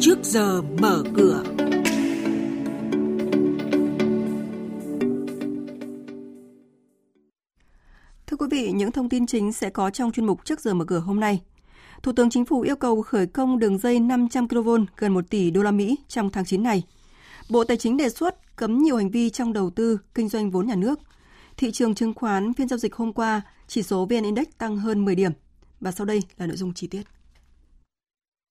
trước giờ mở cửa. Thưa quý vị, những thông tin chính sẽ có trong chuyên mục trước giờ mở cửa hôm nay. Thủ tướng Chính phủ yêu cầu khởi công đường dây 500 kV gần 1 tỷ đô la Mỹ trong tháng 9 này. Bộ Tài chính đề xuất cấm nhiều hành vi trong đầu tư, kinh doanh vốn nhà nước. Thị trường chứng khoán phiên giao dịch hôm qua, chỉ số VN Index tăng hơn 10 điểm. Và sau đây là nội dung chi tiết.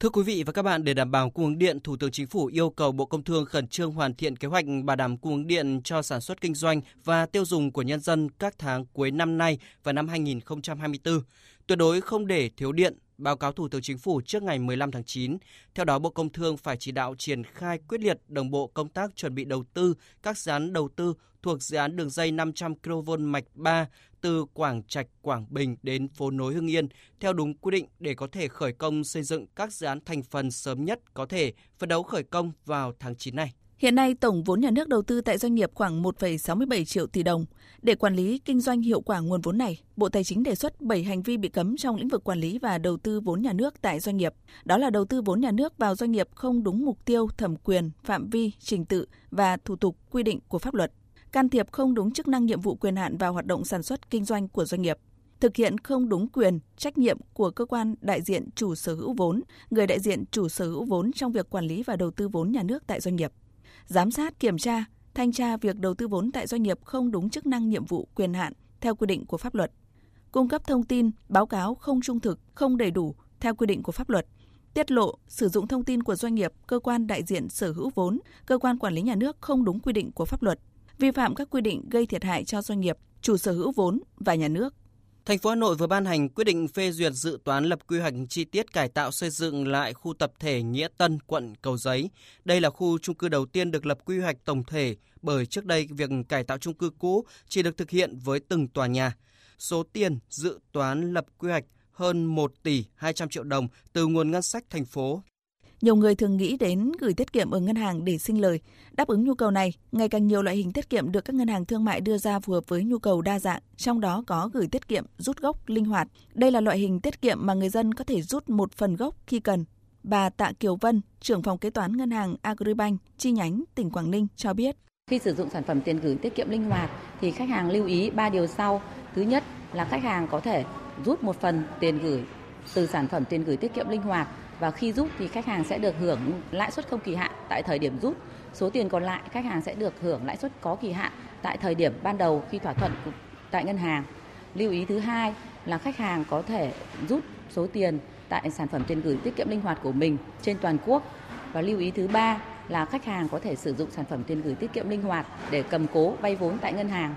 Thưa quý vị và các bạn, để đảm bảo cung ứng điện, Thủ tướng Chính phủ yêu cầu Bộ Công Thương khẩn trương hoàn thiện kế hoạch bảo đảm cung ứng điện cho sản xuất kinh doanh và tiêu dùng của nhân dân các tháng cuối năm nay và năm 2024. Tuyệt đối không để thiếu điện, báo cáo Thủ tướng Chính phủ trước ngày 15 tháng 9. Theo đó, Bộ Công Thương phải chỉ đạo triển khai quyết liệt đồng bộ công tác chuẩn bị đầu tư các dự án đầu tư thuộc dự án đường dây 500 kV mạch 3 từ Quảng Trạch, Quảng Bình đến phố nối Hưng Yên theo đúng quy định để có thể khởi công xây dựng các dự án thành phần sớm nhất có thể, phấn đấu khởi công vào tháng 9 này. Hiện nay, tổng vốn nhà nước đầu tư tại doanh nghiệp khoảng 1,67 triệu tỷ đồng. Để quản lý kinh doanh hiệu quả nguồn vốn này, Bộ Tài chính đề xuất 7 hành vi bị cấm trong lĩnh vực quản lý và đầu tư vốn nhà nước tại doanh nghiệp. Đó là đầu tư vốn nhà nước vào doanh nghiệp không đúng mục tiêu, thẩm quyền, phạm vi, trình tự và thủ tục quy định của pháp luật. Can thiệp không đúng chức năng nhiệm vụ quyền hạn vào hoạt động sản xuất kinh doanh của doanh nghiệp thực hiện không đúng quyền, trách nhiệm của cơ quan đại diện chủ sở hữu vốn, người đại diện chủ sở hữu vốn trong việc quản lý và đầu tư vốn nhà nước tại doanh nghiệp giám sát, kiểm tra, thanh tra việc đầu tư vốn tại doanh nghiệp không đúng chức năng nhiệm vụ quyền hạn theo quy định của pháp luật, cung cấp thông tin, báo cáo không trung thực, không đầy đủ theo quy định của pháp luật, tiết lộ, sử dụng thông tin của doanh nghiệp, cơ quan đại diện sở hữu vốn, cơ quan quản lý nhà nước không đúng quy định của pháp luật, vi phạm các quy định gây thiệt hại cho doanh nghiệp, chủ sở hữu vốn và nhà nước. Thành phố Hà Nội vừa ban hành quyết định phê duyệt dự toán lập quy hoạch chi tiết cải tạo xây dựng lại khu tập thể Nghĩa Tân, quận Cầu Giấy. Đây là khu chung cư đầu tiên được lập quy hoạch tổng thể bởi trước đây việc cải tạo chung cư cũ chỉ được thực hiện với từng tòa nhà. Số tiền dự toán lập quy hoạch hơn 1 tỷ 200 triệu đồng từ nguồn ngân sách thành phố nhiều người thường nghĩ đến gửi tiết kiệm ở ngân hàng để sinh lời. Đáp ứng nhu cầu này, ngày càng nhiều loại hình tiết kiệm được các ngân hàng thương mại đưa ra phù hợp với nhu cầu đa dạng, trong đó có gửi tiết kiệm rút gốc linh hoạt. Đây là loại hình tiết kiệm mà người dân có thể rút một phần gốc khi cần. Bà Tạ Kiều Vân, trưởng phòng kế toán ngân hàng Agribank chi nhánh tỉnh Quảng Ninh cho biết. Khi sử dụng sản phẩm tiền gửi tiết kiệm linh hoạt thì khách hàng lưu ý 3 điều sau. Thứ nhất là khách hàng có thể rút một phần tiền gửi từ sản phẩm tiền gửi tiết kiệm linh hoạt và khi rút thì khách hàng sẽ được hưởng lãi suất không kỳ hạn tại thời điểm rút. Số tiền còn lại, khách hàng sẽ được hưởng lãi suất có kỳ hạn tại thời điểm ban đầu khi thỏa thuận tại ngân hàng. Lưu ý thứ hai là khách hàng có thể rút số tiền tại sản phẩm tiền gửi tiết kiệm linh hoạt của mình trên toàn quốc. Và lưu ý thứ ba là khách hàng có thể sử dụng sản phẩm tiền gửi tiết kiệm linh hoạt để cầm cố, vay vốn tại ngân hàng.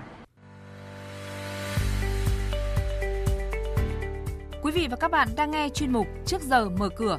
Quý vị và các bạn đang nghe chuyên mục Trước giờ mở cửa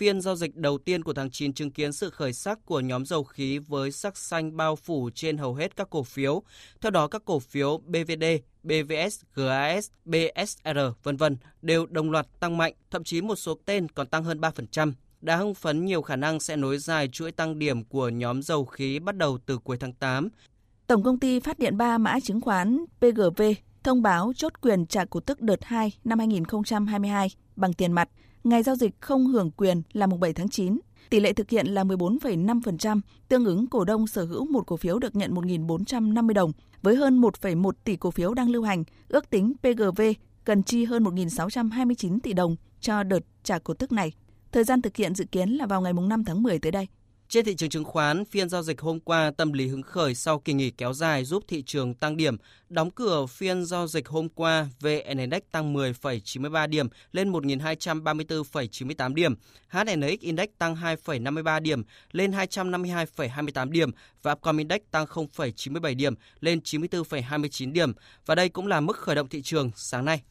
Phiên giao dịch đầu tiên của tháng 9 chứng kiến sự khởi sắc của nhóm dầu khí với sắc xanh bao phủ trên hầu hết các cổ phiếu. Theo đó, các cổ phiếu BVD, BVS, GAS, BSR, vân vân đều đồng loạt tăng mạnh, thậm chí một số tên còn tăng hơn 3%. Đã hưng phấn nhiều khả năng sẽ nối dài chuỗi tăng điểm của nhóm dầu khí bắt đầu từ cuối tháng 8. Tổng công ty phát điện 3 mã chứng khoán PGV thông báo chốt quyền trả cổ tức đợt 2 năm 2022 bằng tiền mặt Ngày giao dịch không hưởng quyền là mùng 7 tháng 9. Tỷ lệ thực hiện là 14,5%, tương ứng cổ đông sở hữu một cổ phiếu được nhận 1.450 đồng. Với hơn 1,1 tỷ cổ phiếu đang lưu hành, ước tính PGV cần chi hơn 1.629 tỷ đồng cho đợt trả cổ tức này. Thời gian thực hiện dự kiến là vào ngày 5 tháng 10 tới đây. Trên thị trường chứng khoán, phiên giao dịch hôm qua tâm lý hứng khởi sau kỳ nghỉ kéo dài giúp thị trường tăng điểm. Đóng cửa phiên giao dịch hôm qua, VN Index tăng 10,93 điểm lên 1.234,98 điểm. HNX Index tăng 2,53 điểm lên 252,28 điểm và Upcom Index tăng 0,97 điểm lên 94,29 điểm. Và đây cũng là mức khởi động thị trường sáng nay.